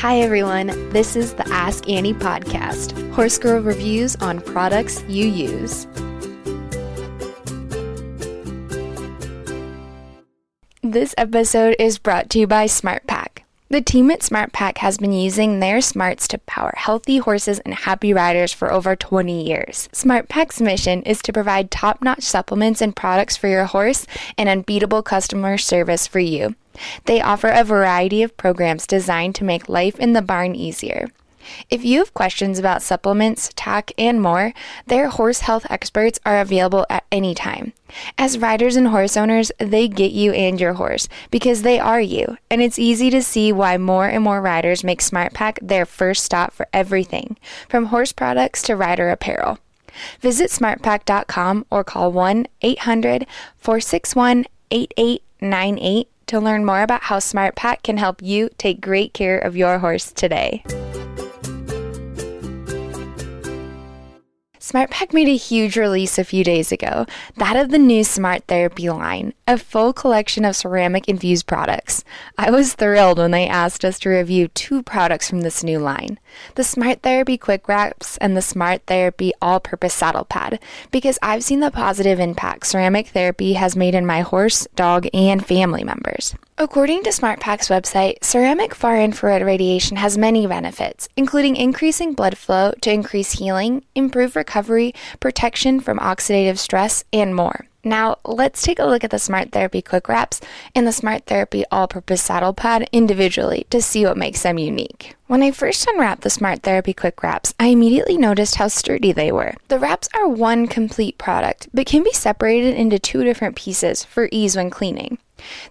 Hi, everyone. This is the Ask Annie podcast, Horse Girl reviews on products you use. This episode is brought to you by SmartPak. The team at SmartPak has been using their smarts to power healthy horses and happy riders for over 20 years. SmartPak's mission is to provide top notch supplements and products for your horse and unbeatable customer service for you. They offer a variety of programs designed to make life in the barn easier. If you have questions about supplements, tack, and more, their horse health experts are available at any time. As riders and horse owners, they get you and your horse because they are you, and it's easy to see why more and more riders make SmartPak their first stop for everything, from horse products to rider apparel. Visit smartpak.com or call 1 800 461 8898 to learn more about how SmartPak can help you take great care of your horse today. SmartPak made a huge release a few days ago, that of the new Smart Therapy line, a full collection of ceramic infused products. I was thrilled when they asked us to review two products from this new line the Smart Therapy Quick Wraps and the Smart Therapy All Purpose Saddle Pad, because I've seen the positive impact ceramic therapy has made in my horse, dog, and family members. According to SmartPak's website, ceramic far infrared radiation has many benefits, including increasing blood flow to increase healing, improve recovery, protection from oxidative stress, and more. Now, let's take a look at the Smart Therapy Quick Wraps and the Smart Therapy All Purpose Saddle Pad individually to see what makes them unique. When I first unwrapped the Smart Therapy Quick Wraps, I immediately noticed how sturdy they were. The wraps are one complete product, but can be separated into two different pieces for ease when cleaning.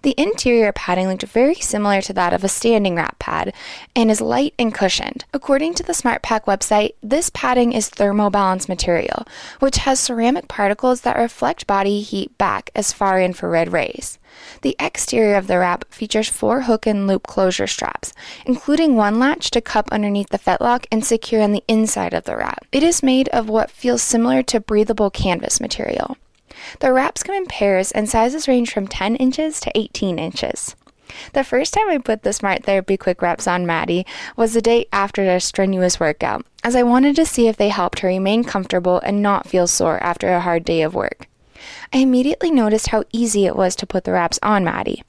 The interior padding looked very similar to that of a standing wrap pad and is light and cushioned. According to the SmartPak website, this padding is thermobalance material, which has ceramic particles that reflect body heat back as far infrared rays. The exterior of the wrap features four hook and loop closure straps, including one latch to cup underneath the fetlock and secure on the inside of the wrap. It is made of what feels similar to breathable canvas material. The wraps come in pairs and sizes range from 10 inches to 18 inches. The first time I put the Smart Therapy Quick Wraps on Maddie was the day after a strenuous workout, as I wanted to see if they helped her remain comfortable and not feel sore after a hard day of work. I immediately noticed how easy it was to put the wraps on Maddie.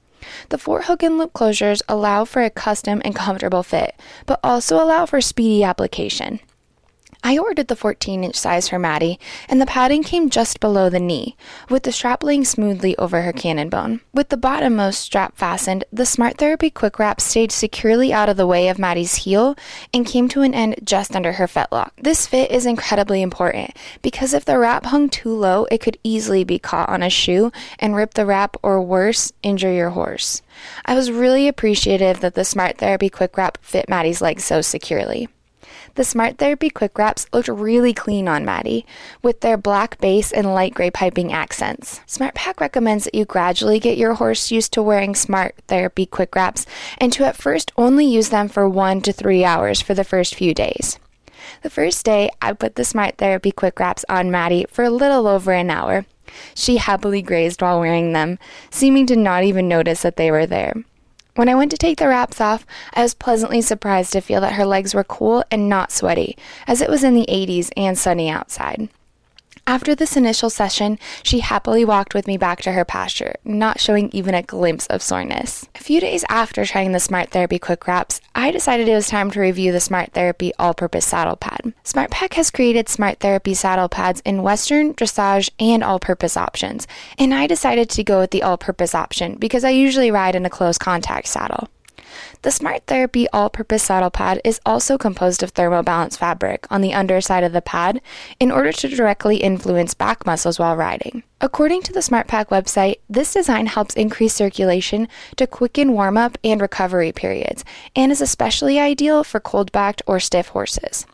The four hook and loop closures allow for a custom and comfortable fit, but also allow for speedy application. I ordered the 14 inch size for Maddie, and the padding came just below the knee, with the strap laying smoothly over her cannon bone. With the bottommost strap fastened, the Smart Therapy Quick Wrap stayed securely out of the way of Maddie's heel and came to an end just under her fetlock. This fit is incredibly important because if the wrap hung too low, it could easily be caught on a shoe and rip the wrap or worse, injure your horse. I was really appreciative that the Smart Therapy Quick Wrap fit Maddie's legs so securely. The Smart Therapy Quick Wraps looked really clean on Maddie, with their black base and light gray piping accents. SmartPak recommends that you gradually get your horse used to wearing Smart Therapy Quick Wraps and to at first only use them for one to three hours for the first few days. The first day, I put the Smart Therapy Quick Wraps on Maddie for a little over an hour. She happily grazed while wearing them, seeming to not even notice that they were there. When I went to take the wraps off, I was pleasantly surprised to feel that her legs were cool and not sweaty, as it was in the 80s and sunny outside. After this initial session, she happily walked with me back to her pasture, not showing even a glimpse of soreness. A few days after trying the Smart Therapy Quick Wraps, I decided it was time to review the Smart Therapy All Purpose Saddle Pad. SmartPak has created Smart Therapy saddle pads in Western, dressage, and all purpose options, and I decided to go with the all purpose option because I usually ride in a close contact saddle. The Smart Therapy all purpose saddle pad is also composed of thermobalance fabric on the underside of the pad in order to directly influence back muscles while riding. According to the SmartPak website, this design helps increase circulation to quicken warm up and recovery periods and is especially ideal for cold backed or stiff horses.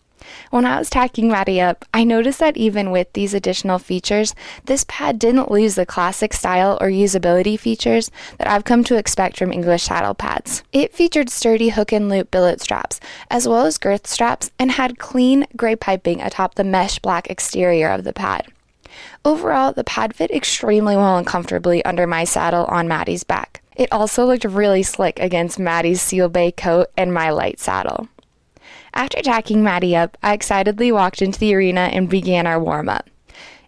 When I was tacking Maddie up, I noticed that even with these additional features, this pad didn't lose the classic style or usability features that I've come to expect from English saddle pads. It featured sturdy hook and loop billet straps, as well as girth straps, and had clean gray piping atop the mesh black exterior of the pad. Overall, the pad fit extremely well and comfortably under my saddle on Maddie's back. It also looked really slick against Maddie's Seal Bay coat and my light saddle. After tacking Maddie up, I excitedly walked into the arena and began our warm up.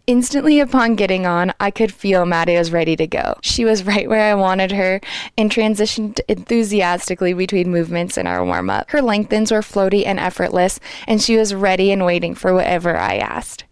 Instantly upon getting on, I could feel Maddie was ready to go. She was right where I wanted her and transitioned enthusiastically between movements in our warm up. Her lengthens were floaty and effortless, and she was ready and waiting for whatever I asked.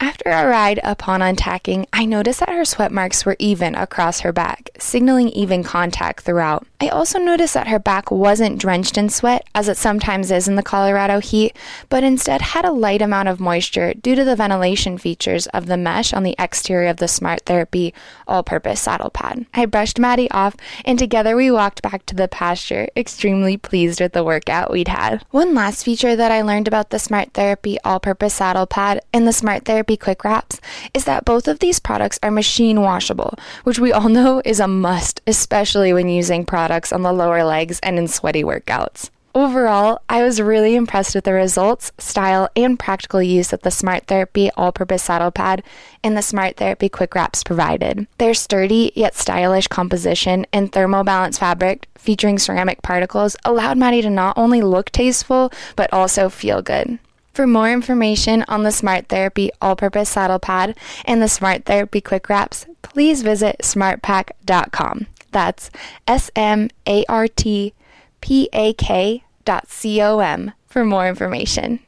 After our ride upon untacking, I noticed that her sweat marks were even across her back, signaling even contact throughout. I also noticed that her back wasn't drenched in sweat, as it sometimes is in the Colorado heat, but instead had a light amount of moisture due to the ventilation features of the mesh on the exterior of the Smart Therapy all purpose saddle pad. I brushed Maddie off, and together we walked back to the pasture, extremely pleased with the workout we'd had. One last feature that I learned about the Smart Therapy all purpose saddle pad and the Smart Therapy quick wraps is that both of these products are machine washable, which we all know is a must, especially when using products on the lower legs and in sweaty workouts. Overall, I was really impressed with the results, style, and practical use that the Smart Therapy all purpose saddle pad and the Smart Therapy quick wraps provided. Their sturdy yet stylish composition and thermobalance fabric featuring ceramic particles allowed Maddie to not only look tasteful, but also feel good. For more information on the Smart Therapy All Purpose Saddle Pad and the Smart Therapy Quick Wraps, please visit smartpak.com. That's S M A R T P A K dot C O M for more information.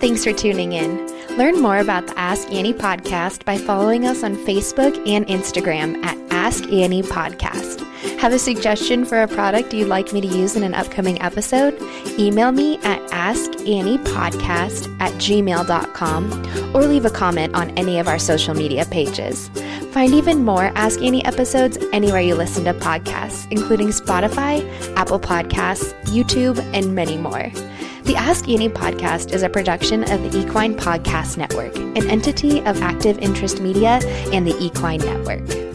Thanks for tuning in. Learn more about the Ask Annie podcast by following us on Facebook and Instagram at Ask Annie Podcast. Have a suggestion for a product you'd like me to use in an upcoming episode? Email me at askanniepodcast at gmail.com or leave a comment on any of our social media pages. Find even more Ask Annie episodes anywhere you listen to podcasts, including Spotify, Apple Podcasts, YouTube, and many more. The Ask Annie podcast is a production of the Equine Podcast Network, an entity of Active Interest Media and the Equine Network.